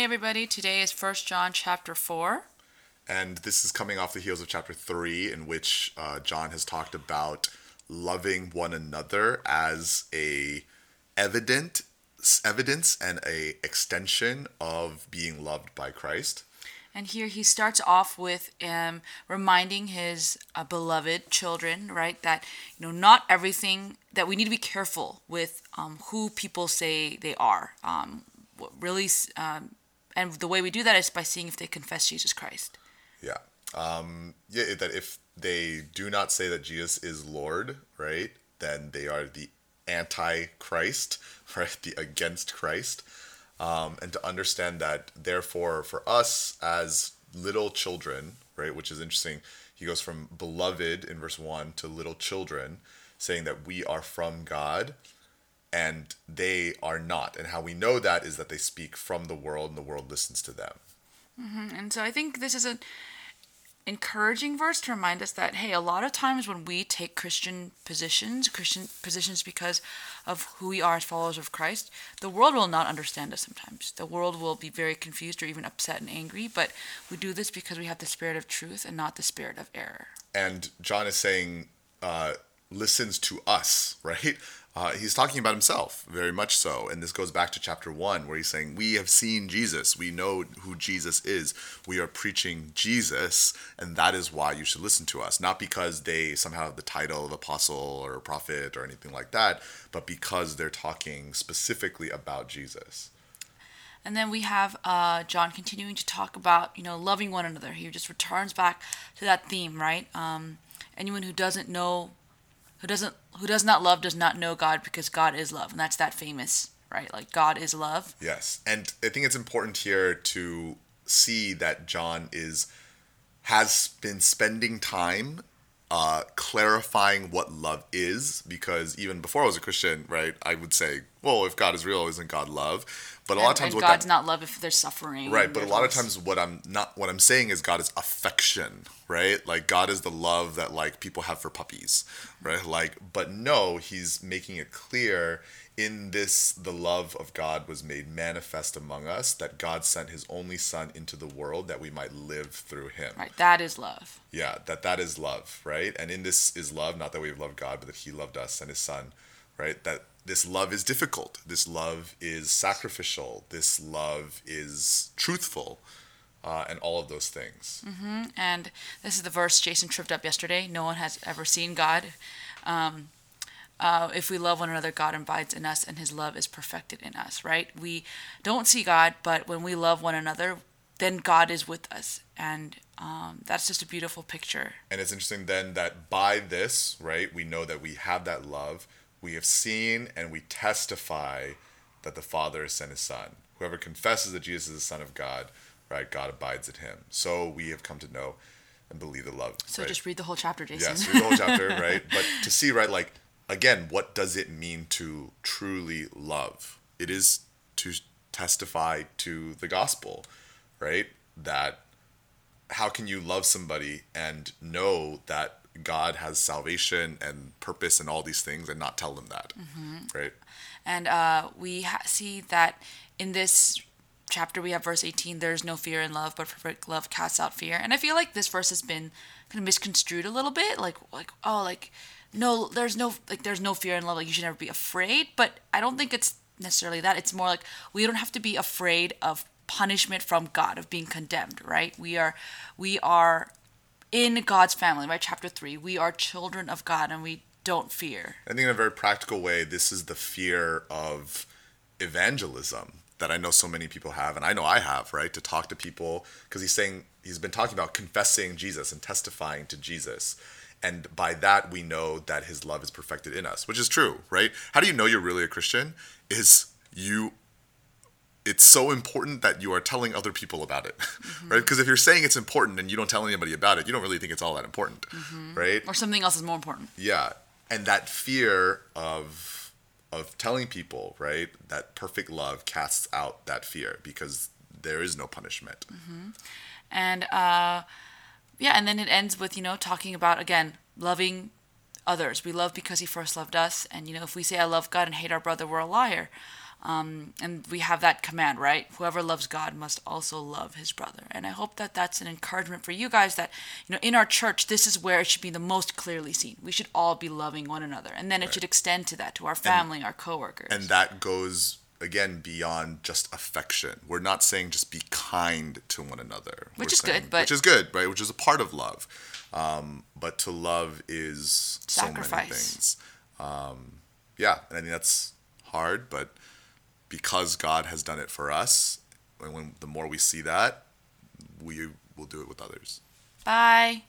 Hey everybody, today is 1 John chapter 4. And this is coming off the heels of chapter 3, in which uh, John has talked about loving one another as a evident evidence and a extension of being loved by Christ. And here he starts off with um, reminding his uh, beloved children, right, that you know not everything that we need to be careful with um, who people say they are. Um, what really, um, and the way we do that is by seeing if they confess Jesus Christ. Yeah, um, yeah. That if they do not say that Jesus is Lord, right, then they are the anti-Christ, right, the against Christ um, and to understand that therefore for us as little children right which is interesting he goes from beloved in verse 1 to little children saying that we are from god and they are not. And how we know that is that they speak from the world and the world listens to them. Mm-hmm. and so i think this is an encouraging verse to remind us that hey a lot of times when we take christian positions christian positions because of who we are as followers of christ the world will not understand us sometimes. The world will be very confused or even upset and angry but we do this because we have the spirit of truth and not the spirit of error. And john is saying uh, listens to us right uh, he's talking about himself, very much so. And this goes back to chapter one, where he's saying, We have seen Jesus. We know who Jesus is. We are preaching Jesus, and that is why you should listen to us. Not because they somehow have the title of apostle or prophet or anything like that, but because they're talking specifically about Jesus. And then we have uh, John continuing to talk about, you know, loving one another. He just returns back to that theme, right? Um, anyone who doesn't know who doesn't who does not love does not know God because God is love, and that's that famous, right? Like God is love. Yes, and I think it's important here to see that John is has been spending time uh, clarifying what love is because even before I was a Christian, right, I would say, well, if God is real, isn't God love? But a lot of times, and God's that, not love if there's suffering. Right, but a lot of times, what I'm not, what I'm saying is God is affection, right? Like God is the love that like people have for puppies, right? Like, but no, He's making it clear in this the love of God was made manifest among us that God sent his only son into the world that we might live through him. Right, that is love. Yeah, that that is love, right? And in this is love, not that we have loved God, but that he loved us and his son, right? That this love is difficult. This love is sacrificial. This love is truthful. Uh, and all of those things. Mm-hmm. And this is the verse Jason tripped up yesterday. No one has ever seen God. Um, uh, if we love one another, God abides in us and his love is perfected in us, right? We don't see God, but when we love one another, then God is with us. And um, that's just a beautiful picture. And it's interesting then that by this, right, we know that we have that love. We have seen and we testify that the Father has sent his Son. Whoever confesses that Jesus is the Son of God, right, God abides in him. So we have come to know and believe the love. So right? just read the whole chapter, Jason. Yes, read the whole chapter, right? But to see, right, like again, what does it mean to truly love? It is to testify to the gospel, right? That how can you love somebody and know that God has salvation and purpose and all these things and not tell them that, mm-hmm. right? And uh, we ha- see that in this chapter we have verse 18 there's no fear in love but perfect love casts out fear and i feel like this verse has been kind of misconstrued a little bit like like oh like no there's no like there's no fear in love like you should never be afraid but i don't think it's necessarily that. It's more like we don't have to be afraid of punishment from god of being condemned right? We are we are in god's family right? Chapter 3 we are children of god and we don't fear. I think in a very practical way this is the fear of evangelism that i know so many people have and i know i have right? To talk to people because he's saying he's been talking about confessing jesus and testifying to jesus and by that we know that his love is perfected in us which is true right how do you know you're really a christian is you it's so important that you are telling other people about it mm-hmm. right because if you're saying it's important and you don't tell anybody about it you don't really think it's all that important mm-hmm. right or something else is more important yeah and that fear of of telling people right that perfect love casts out that fear because there is no punishment mm-hmm. and uh yeah, and then it ends with, you know, talking about, again, loving others. We love because he first loved us. And, you know, if we say, I love God and hate our brother, we're a liar. Um, and we have that command, right? Whoever loves God must also love his brother. And I hope that that's an encouragement for you guys that, you know, in our church, this is where it should be the most clearly seen. We should all be loving one another. And then it should extend to that, to our family, our coworkers. and that goes again beyond just affection. We're not saying just be kind to one another, Which We're is good, but- which is good, right? Which is a part of love. Um, but to love is so many Sacrifice. things. Um, yeah, and I think that's hard, but because God has done it for us, and when the more we see that, we will do it with others. Bye.